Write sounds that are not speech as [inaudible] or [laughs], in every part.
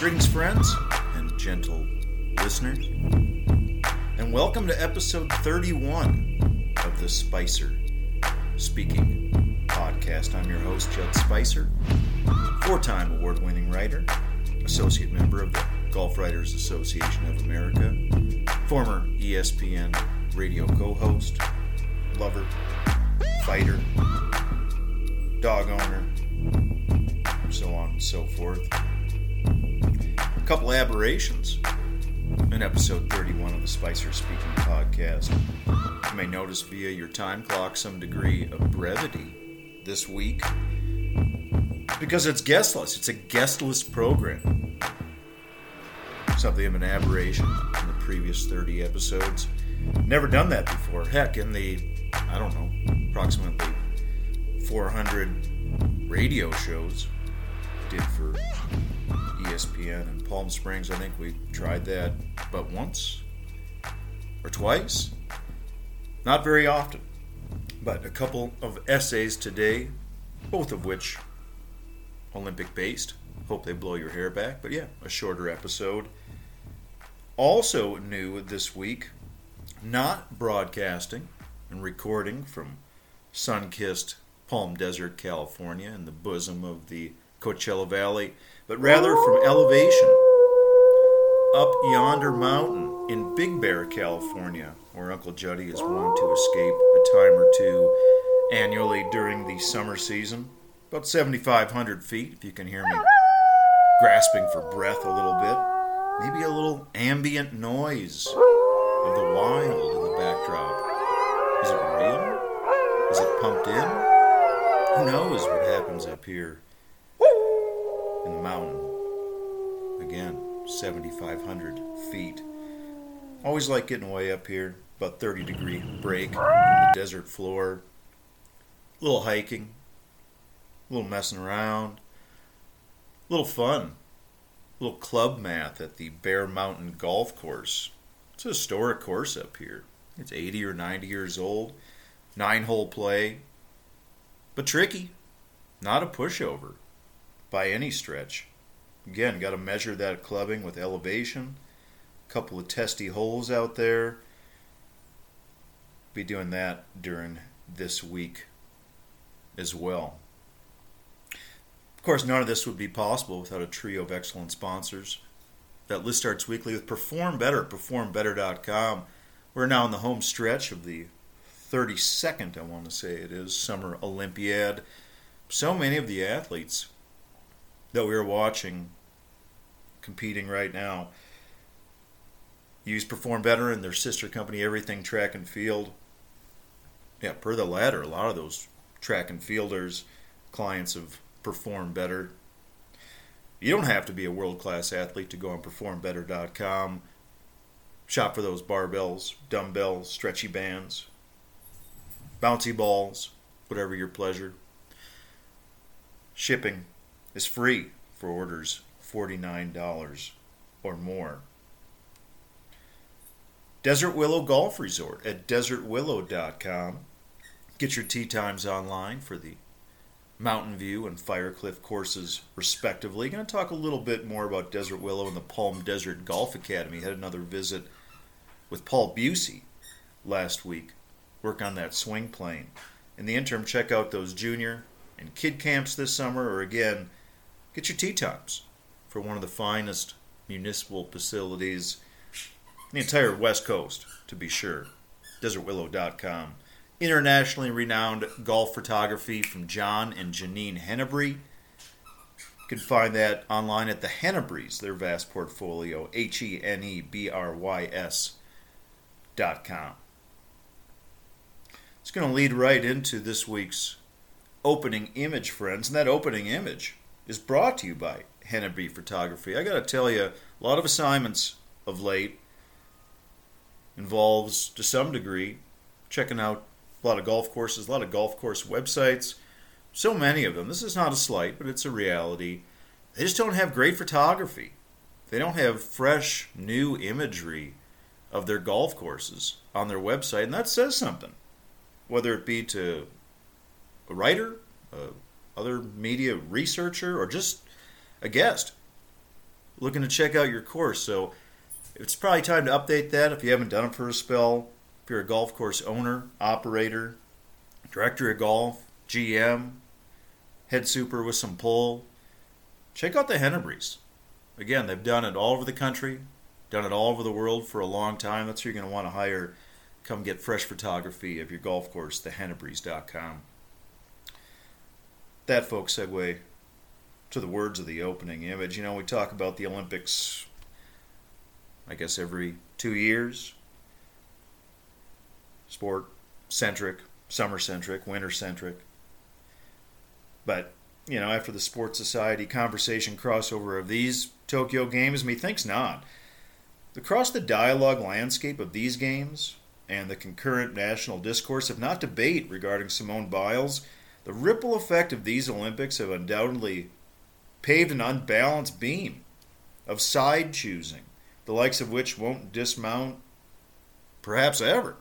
Greetings, friends and gentle listeners, and welcome to episode 31 of the Spicer Speaking podcast. I'm your host, Judd Spicer, four time award winning writer, associate member of the Golf Writers Association of America, former ESPN radio co host, lover, fighter, dog owner, and so on and so forth couple aberrations in episode 31 of the Spicer Speaking podcast. You may notice via your time clock some degree of brevity this week because it's guestless. It's a guestless program. Something of an aberration in the previous 30 episodes. Never done that before. Heck, in the, I don't know, approximately 400 radio shows did for ESPN and Palm Springs. I think we tried that but once or twice. Not very often, but a couple of essays today, both of which Olympic based. Hope they blow your hair back, but yeah, a shorter episode. Also new this week, not broadcasting and recording from sun kissed Palm Desert, California, in the bosom of the Coachella Valley, but rather from elevation up yonder mountain in Big Bear, California, where Uncle Juddy is wont to escape a time or two annually during the summer season. About 7,500 feet, if you can hear me grasping for breath a little bit. Maybe a little ambient noise of the wild in the backdrop. Is it real? Is it pumped in? Who knows what happens up here in the mountain? Again, 7,500 feet. Always like getting way up here, about 30 degree break the desert floor. A little hiking, a little messing around, a little fun, a little club math at the Bear Mountain Golf Course. It's a historic course up here. It's 80 or 90 years old, nine hole play, but tricky, not a pushover by any stretch. Again, got to measure that clubbing with elevation. A couple of testy holes out there. Be doing that during this week as well. Of course, none of this would be possible without a trio of excellent sponsors. That list starts weekly with Perform Better, performbetter.com. We're now in the home stretch of the 32nd, I want to say it is, Summer Olympiad. So many of the athletes that we are watching competing right now use Perform Better in their sister company, Everything Track and Field. Yeah, per the latter, a lot of those track and fielders, clients have performed Better. You don't have to be a world class athlete to go on performbetter.com. Shop for those barbells, dumbbells, stretchy bands, bouncy balls, whatever your pleasure. Shipping is free for orders $49 or more. Desert Willow Golf Resort at desertwillow.com. Get your tee times online for the Mountain View and Firecliff courses, respectively. Going to talk a little bit more about Desert Willow and the Palm Desert Golf Academy. Had another visit with Paul Busey last week. Work on that swing plane. In the interim, check out those junior and kid camps this summer, or again, get your tee times for one of the finest municipal facilities in the entire West Coast, to be sure. DesertWillow.com. Internationally renowned golf photography from John and Janine Henebry. You can find that online at the Henebrys, their vast portfolio, H E N E B R Y S dot com. It's going to lead right into this week's opening image, friends. And that opening image is brought to you by Henebry Photography. I got to tell you, a lot of assignments of late involves, to some degree, checking out a lot of golf courses, a lot of golf course websites. So many of them. This is not a slight, but it's a reality. They just don't have great photography. They don't have fresh, new imagery of their golf courses on their website, and that says something. Whether it be to a writer, a other media researcher, or just a guest looking to check out your course. So it's probably time to update that if you haven't done it for a spell. If you're a golf course owner, operator, director of golf, GM, head super with some pull, check out the Henebrys. Again, they've done it all over the country, done it all over the world for a long time. That's who you're going to want to hire. Come get fresh photography of your golf course, thehenebrys.com. That, folks, segue to the words of the opening image. You know, we talk about the Olympics, I guess, every two years. Sport centric, summer centric, winter centric. But, you know, after the Sports Society conversation crossover of these Tokyo games, methinks not. Across the dialogue landscape of these games and the concurrent national discourse, if not debate regarding Simone Biles, the ripple effect of these Olympics have undoubtedly paved an unbalanced beam of side choosing, the likes of which won't dismount perhaps ever.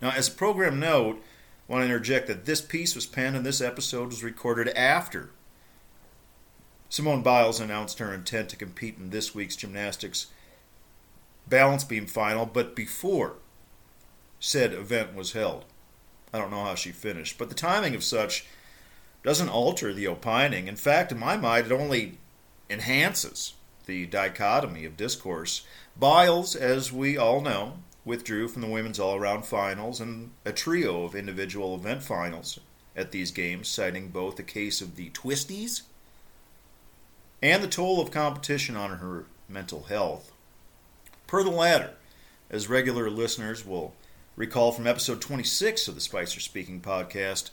Now, as a program note, I want to interject that this piece was penned and this episode was recorded after Simone Biles announced her intent to compete in this week's gymnastics balance beam final, but before said event was held. I don't know how she finished, but the timing of such doesn't alter the opining. In fact, in my mind, it only enhances the dichotomy of discourse. Biles, as we all know, withdrew from the women's all around finals and a trio of individual event finals at these games, citing both the case of the twisties and the toll of competition on her mental health. Per the latter, as regular listeners will recall from episode 26 of the Spicer Speaking podcast,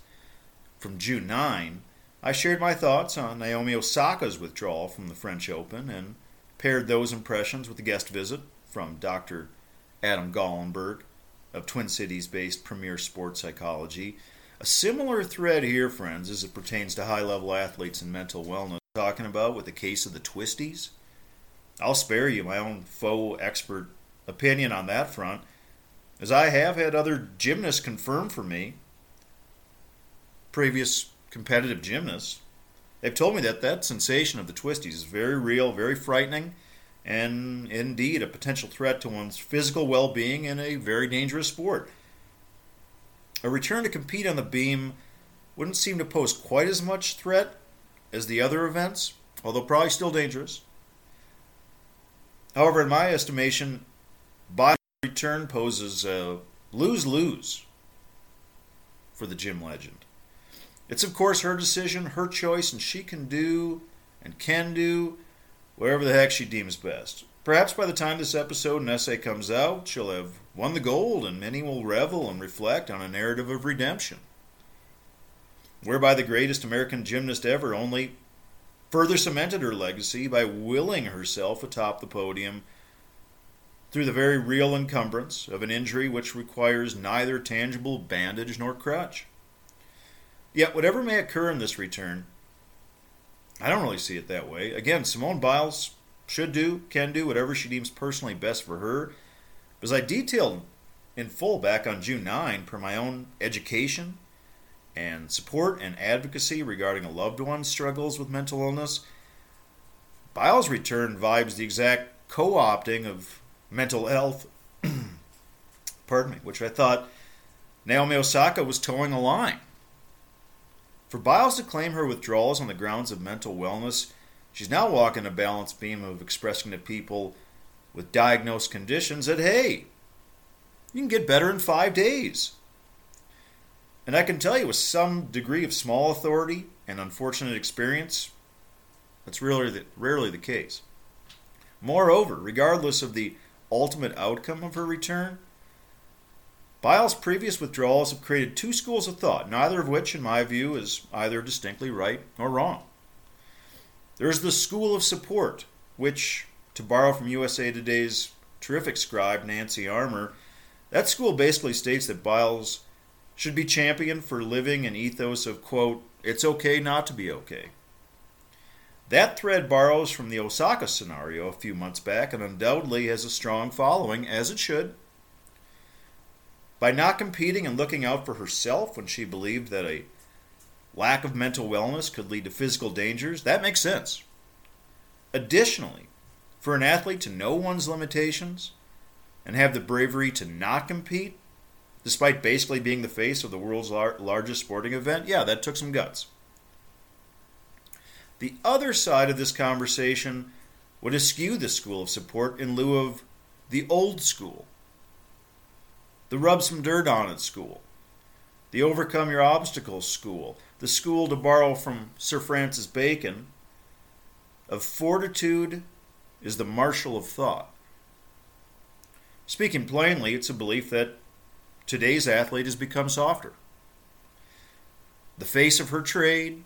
from June 9, I shared my thoughts on Naomi Osaka's withdrawal from the French Open and paired those impressions with a guest visit from Dr. Adam Gallenberg of Twin Cities based Premier Sports Psychology. A similar thread here, friends, as it pertains to high level athletes and mental wellness, talking about with the case of the twisties. I'll spare you my own faux expert opinion on that front, as I have had other gymnasts confirm for me previous competitive gymnasts, they've told me that that sensation of the twisties is very real, very frightening, and indeed a potential threat to one's physical well being in a very dangerous sport. A return to compete on the beam wouldn't seem to pose quite as much threat as the other events, although probably still dangerous. However, in my estimation, body return poses a lose lose for the gym legend. It's, of course, her decision, her choice, and she can do and can do whatever the heck she deems best. Perhaps by the time this episode and essay comes out, she'll have won the gold, and many will revel and reflect on a narrative of redemption. Whereby the greatest American gymnast ever only further cemented her legacy by willing herself atop the podium through the very real encumbrance of an injury which requires neither tangible bandage nor crutch. Yet, whatever may occur in this return, I don't really see it that way. Again, Simone Biles should do, can do whatever she deems personally best for her. As I detailed in full back on June 9, per my own education and support and advocacy regarding a loved one's struggles with mental illness, Biles' return vibes the exact co opting of mental health, [clears throat] pardon me, which I thought Naomi Osaka was toeing a line. For Biles to claim her withdrawals on the grounds of mental wellness, she's now walking a balance beam of expressing to people with diagnosed conditions that, hey, you can get better in five days. And I can tell you with some degree of small authority and unfortunate experience, that's rarely the, rarely the case. Moreover, regardless of the ultimate outcome of her return, Biles' previous withdrawals have created two schools of thought, neither of which, in my view, is either distinctly right or wrong. There is the school of support, which, to borrow from USA Today's terrific scribe Nancy Armour, that school basically states that Biles should be championed for living an ethos of, quote, it's okay not to be okay. That thread borrows from the Osaka scenario a few months back and undoubtedly has a strong following, as it should. By not competing and looking out for herself when she believed that a lack of mental wellness could lead to physical dangers, that makes sense. Additionally, for an athlete to know one's limitations and have the bravery to not compete, despite basically being the face of the world's lar- largest sporting event, yeah, that took some guts. The other side of this conversation would eschew the school of support in lieu of the old school, the rub some dirt on it school, the overcome your obstacles school, the school, to borrow from Sir Francis Bacon, of fortitude is the marshal of thought. Speaking plainly, it's a belief that today's athlete has become softer. The face of her trade,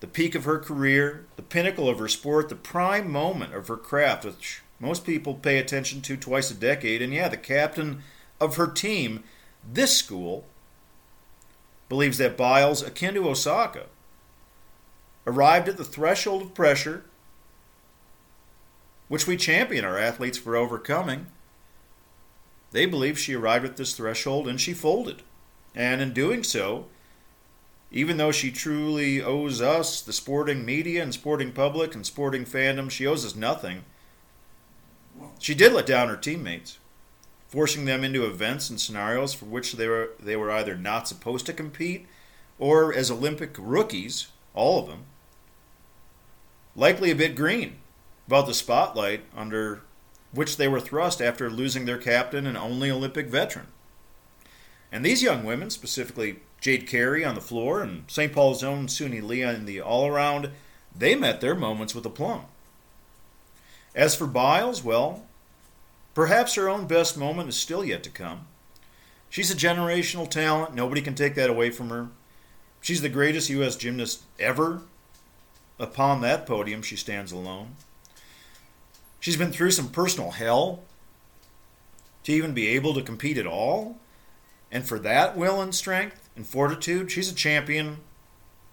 the peak of her career, the pinnacle of her sport, the prime moment of her craft, which most people pay attention to twice a decade, and yeah, the captain of her team, this school believes that Biles, akin to Osaka, arrived at the threshold of pressure, which we champion our athletes for overcoming. They believe she arrived at this threshold and she folded. And in doing so, even though she truly owes us, the sporting media and sporting public and sporting fandom, she owes us nothing. She did let down her teammates forcing them into events and scenarios for which they were they were either not supposed to compete or as Olympic rookies, all of them, likely a bit green about the spotlight under which they were thrust after losing their captain and only Olympic veteran. And these young women, specifically Jade Carey on the floor and St. Paul's own Suni Lee in the all around, they met their moments with aplomb. As for Biles, well, Perhaps her own best moment is still yet to come. She's a generational talent. Nobody can take that away from her. She's the greatest U.S. gymnast ever. Upon that podium, she stands alone. She's been through some personal hell to even be able to compete at all. And for that will and strength and fortitude, she's a champion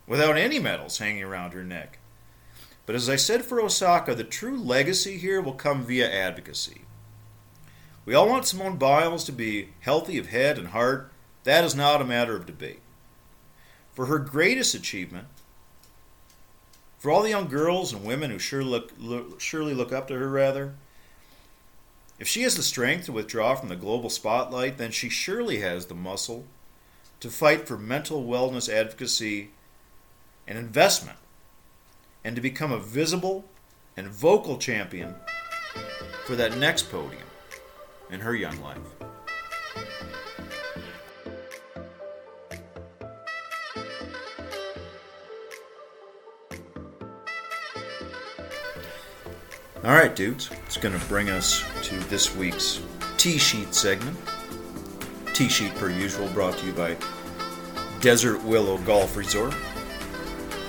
without any medals hanging around her neck. But as I said for Osaka, the true legacy here will come via advocacy. We all want Simone Biles to be healthy of head and heart. That is not a matter of debate. For her greatest achievement, for all the young girls and women who look, look, surely look up to her, rather, if she has the strength to withdraw from the global spotlight, then she surely has the muscle to fight for mental wellness advocacy and investment, and to become a visible and vocal champion for that next podium in her young life. All right, dudes, it's going to bring us to this week's Tee Sheet segment. Tee Sheet, per usual, brought to you by Desert Willow Golf Resort.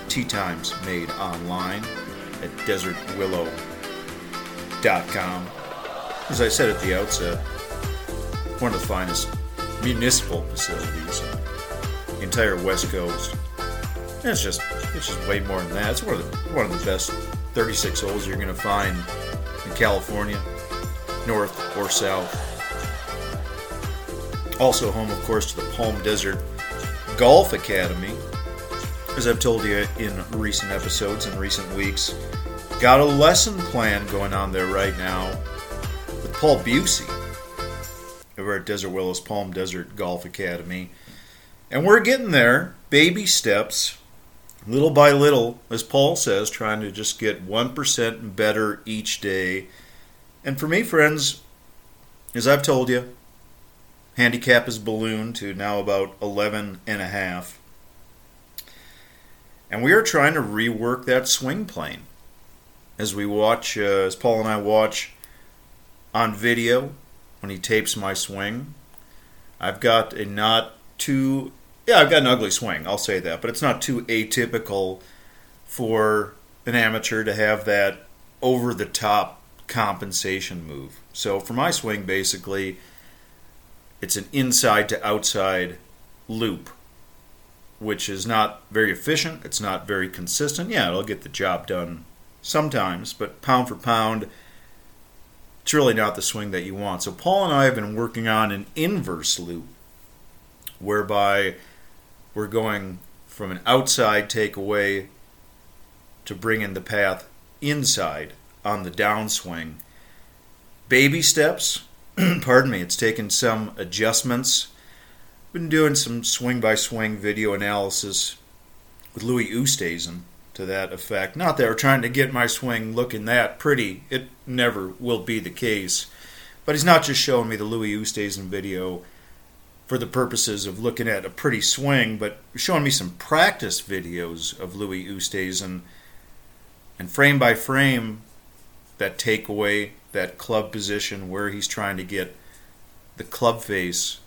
Tee times made online at desertwillow.com. As I said at the outset, one of the finest municipal facilities entire West Coast. And it's just it's just way more than that. It's one of the one of the best 36 holes you're going to find in California, north or south. Also home, of course, to the Palm Desert Golf Academy. As I've told you in recent episodes in recent weeks, got a lesson plan going on there right now with Paul Busey over at Desert Willows Palm Desert Golf Academy. And we're getting there, baby steps, little by little, as Paul says, trying to just get 1% better each day. And for me, friends, as I've told you, handicap is ballooned to now about 11 and a half. And we are trying to rework that swing plane as we watch, uh, as Paul and I watch on video when he tapes my swing. I've got a not too yeah, I've got an ugly swing, I'll say that, but it's not too atypical for an amateur to have that over the top compensation move. So for my swing basically it's an inside to outside loop which is not very efficient, it's not very consistent. Yeah, it'll get the job done sometimes, but pound for pound it's really not the swing that you want. So Paul and I have been working on an inverse loop whereby we're going from an outside takeaway to bring in the path inside on the downswing. Baby steps, [clears throat] pardon me, it's taken some adjustments. Been doing some swing by swing video analysis with Louis Oosthuizen to that effect. Not that we're trying to get my swing looking that pretty, it never will be the case. But he's not just showing me the Louis Oosthuizen video for the purposes of looking at a pretty swing, but showing me some practice videos of Louis Oosthuizen and frame by frame that takeaway, that club position where he's trying to get the club face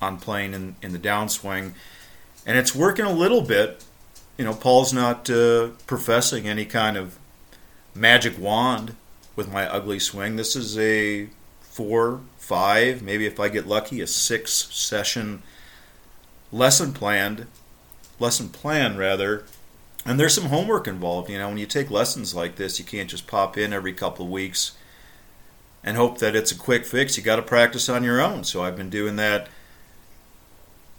on playing in, in the downswing. And it's working a little bit. You know, Paul's not uh, professing any kind of magic wand with my ugly swing. This is a four, five, maybe if I get lucky, a six session lesson planned, lesson plan rather. And there's some homework involved. You know, when you take lessons like this, you can't just pop in every couple of weeks and hope that it's a quick fix. You got to practice on your own. So I've been doing that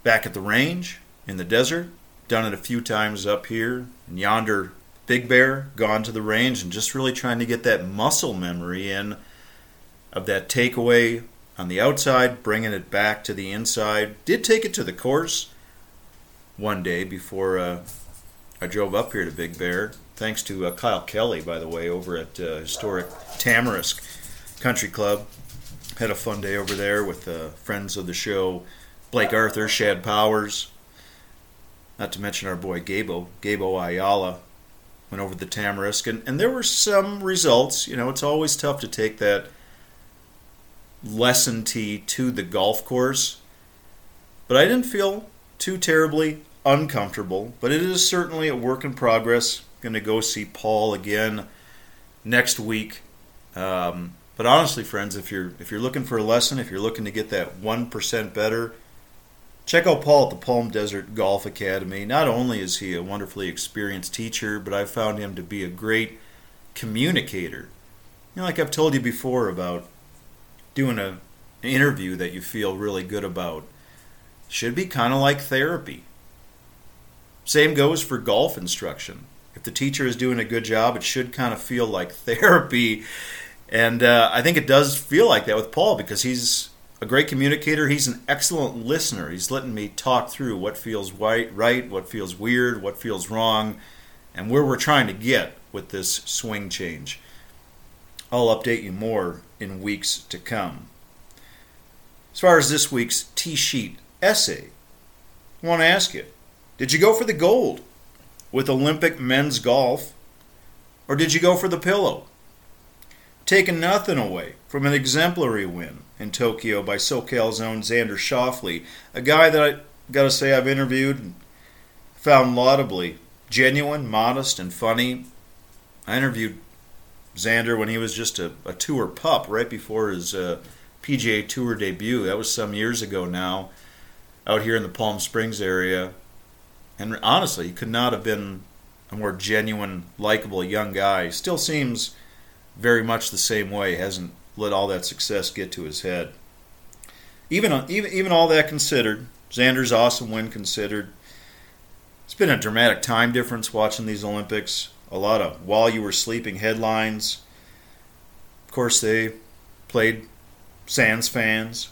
back at the range in the desert, done it a few times up here in yonder Big Bear, gone to the range and just really trying to get that muscle memory in of that takeaway on the outside, bringing it back to the inside. Did take it to the course one day before uh, I drove up here to Big Bear. Thanks to uh, Kyle Kelly, by the way, over at uh, historic Tamarisk Country Club. Had a fun day over there with uh, friends of the show, Blake Arthur, Shad Powers, not to mention our boy Gabo, Gabo Ayala, went over the Tamarisk, and, and there were some results. You know, it's always tough to take that lesson tee to the golf course. But I didn't feel too terribly uncomfortable. But it is certainly a work in progress. Going to go see Paul again next week. Um, but honestly, friends, if you're if you're looking for a lesson, if you're looking to get that one percent better, check out Paul at the Palm Desert Golf Academy. Not only is he a wonderfully experienced teacher, but I've found him to be a great communicator. You know, like I've told you before about doing a, an interview that you feel really good about should be kind of like therapy. Same goes for golf instruction. If the teacher is doing a good job, it should kind of feel like [laughs] therapy. And uh, I think it does feel like that with Paul because he's a great communicator. He's an excellent listener. He's letting me talk through what feels right, right, what feels weird, what feels wrong, and where we're trying to get with this swing change. I'll update you more in weeks to come. As far as this week's Tee sheet essay, I want to ask you did you go for the gold with Olympic men's golf, or did you go for the pillow? Taking nothing away from an exemplary win in Tokyo by SoCal's own Xander Schauffele, a guy that I gotta say I've interviewed and found laudably genuine, modest, and funny. I interviewed Xander when he was just a, a tour pup right before his uh, PGA Tour debut. That was some years ago now, out here in the Palm Springs area. And honestly, he could not have been a more genuine, likable young guy. Still seems very much the same way. Hasn't let all that success get to his head. Even even even all that considered, Xander's awesome win considered. It's been a dramatic time difference watching these Olympics a lot of while you were sleeping headlines. Of course, they played Sands fans.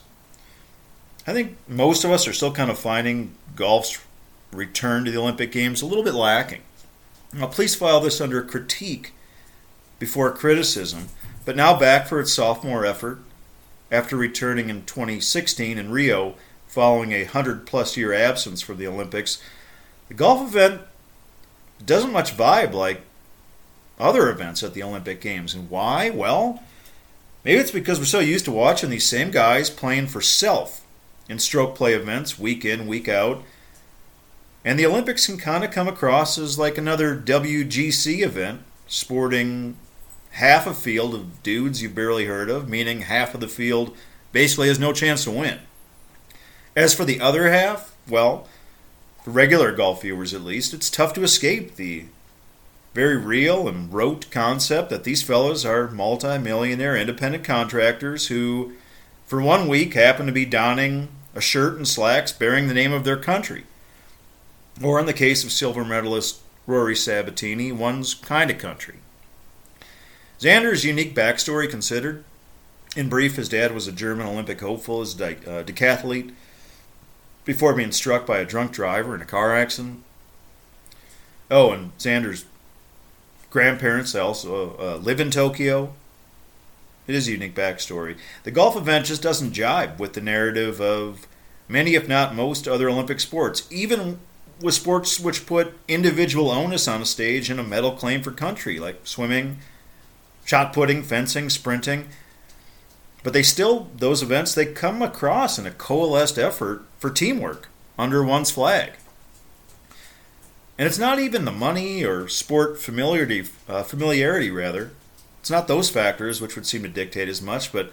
I think most of us are still kind of finding golf's return to the Olympic Games a little bit lacking. Now, please file this under critique before criticism, but now back for its sophomore effort after returning in 2016 in Rio following a 100 plus year absence from the Olympics. The golf event doesn't much vibe like other events at the Olympic Games. And why? Well, maybe it's because we're so used to watching these same guys playing for self in stroke play events week in, week out. And the Olympics can kind of come across as like another WGC event, sporting half a field of dudes you barely heard of, meaning half of the field basically has no chance to win. As for the other half, well, for regular golf viewers at least, it's tough to escape the very real and rote concept that these fellows are multi-millionaire independent contractors who, for one week, happen to be donning a shirt and slacks bearing the name of their country. Or in the case of silver medalist Rory Sabbatini, one's kind of country. Xander's unique backstory considered. In brief, his dad was a German Olympic hopeful as a uh, decathlete before being struck by a drunk driver in a car accident. Oh, and Xander's grandparents also uh, live in Tokyo. It is a unique backstory. The golf event just doesn't jibe with the narrative of many, if not most, other Olympic sports, even with sports which put individual onus on a stage and a medal claim for country, like swimming, shot putting, fencing, sprinting. But they still, those events, they come across in a coalesced effort for teamwork under one's flag. And it's not even the money or sport familiarity, uh, familiarity rather. It's not those factors which would seem to dictate as much, but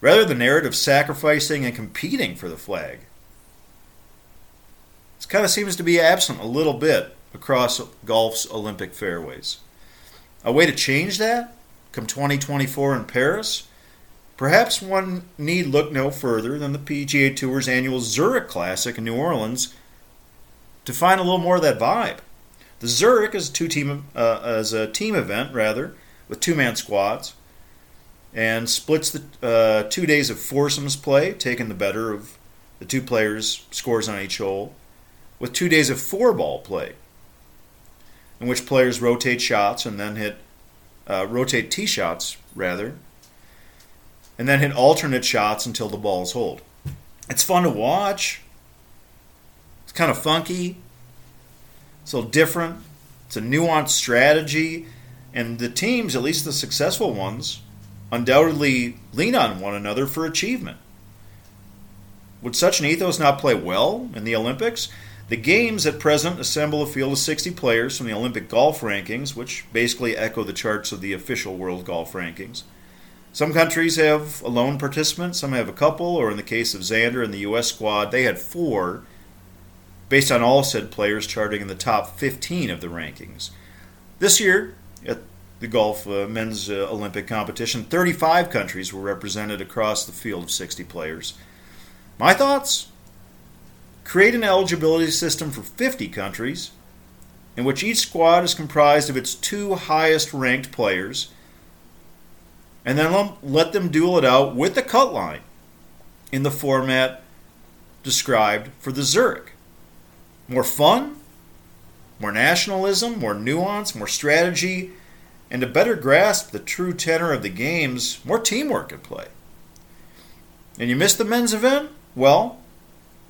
rather the narrative sacrificing and competing for the flag. It kind of seems to be absent a little bit across golf's Olympic fairways. A way to change that come 2024 in Paris? Perhaps one need look no further than the PGA Tour's annual Zurich Classic in New Orleans find a little more of that vibe. The Zurich is two team uh, as a team event rather with two man squads and splits the uh, two days of foursomes play, taking the better of the two players' scores on each hole, with two days of four ball play, in which players rotate shots and then hit uh, rotate tee shots rather, and then hit alternate shots until the balls hold. It's fun to watch. Kind of funky. It's a little different. It's a nuanced strategy, and the teams, at least the successful ones, undoubtedly lean on one another for achievement. Would such an ethos not play well in the Olympics? The Games at present assemble a field of 60 players from the Olympic golf rankings, which basically echo the charts of the official world golf rankings. Some countries have a lone participant, some have a couple, or in the case of Xander and the U.S. squad, they had four, based on all said players charting in the top 15 of the rankings. This year, at the golf uh, men's uh, Olympic competition, 35 countries were represented across the field of 60 players. My thoughts? Create an eligibility system for 50 countries, in which each squad is comprised of its two highest ranked players, and then let them duel it out with the cut line in the format described for the Zurich. More fun, more nationalism, more nuance, more strategy, and to better grasp the true tenor of the games, more teamwork at play. And you missed the men's event? Well,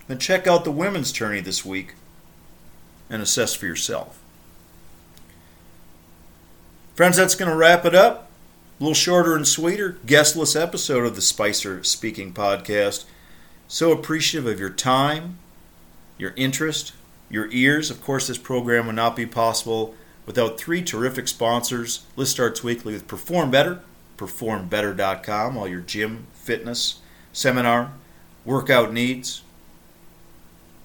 then check out the women's tourney this week and assess for yourself. Friends, that's going to wrap it up. A little shorter and sweeter, guestless episode of the Spicer Speaking Podcast. So appreciative of your time, your interest, your ears. Of course, this program would not be possible without three terrific sponsors. List starts weekly with Perform Better, performbetter.com, all your gym, fitness, seminar, workout needs.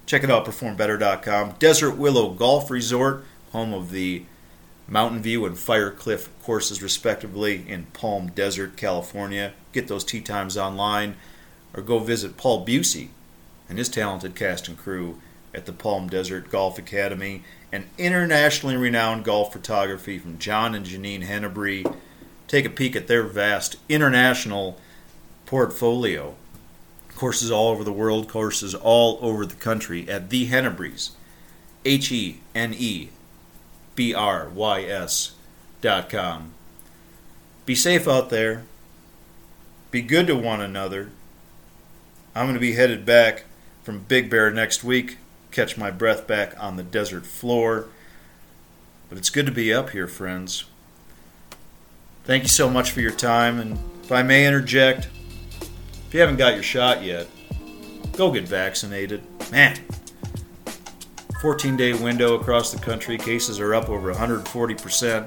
Check it out, performbetter.com. Desert Willow Golf Resort, home of the Mountain View and Fire Cliff courses, respectively, in Palm Desert, California. Get those tee times online or go visit Paul Busey and his talented cast and crew at the Palm Desert Golf Academy and internationally renowned golf photography from John and Janine Henebry. Take a peek at their vast international portfolio courses all over the world, courses all over the country at the Henebrys, H E N E B R Y S dot com. Be safe out there. Be good to one another. I'm going to be headed back from Big Bear next week, catch my breath back on the desert floor. But it's good to be up here, friends. Thank you so much for your time. And if I may interject, if you haven't got your shot yet, go get vaccinated. Man, 14 day window across the country, cases are up over 140%,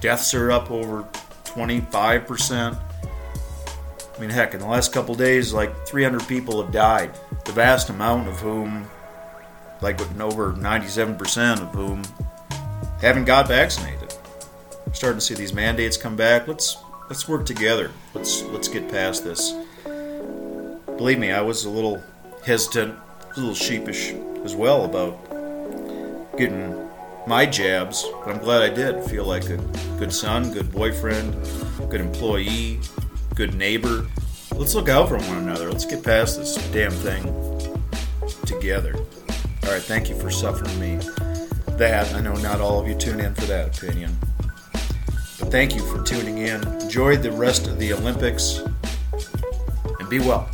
deaths are up over 25%. I mean, heck, in the last couple days, like 300 people have died, the vast amount of whom, like over 97% of whom, haven't got vaccinated. We're starting to see these mandates come back. Let's let's work together. Let's let's get past this. Believe me, I was a little hesitant, a little sheepish as well about getting my jabs, but I'm glad I did. Feel like a good son, good boyfriend, good employee, good neighbor. Let's look out for one another. Let's get past this damn thing together. All right, thank you for suffering me that. I know not all of you tune in for that opinion. But thank you for tuning in. Enjoy the rest of the Olympics and be well.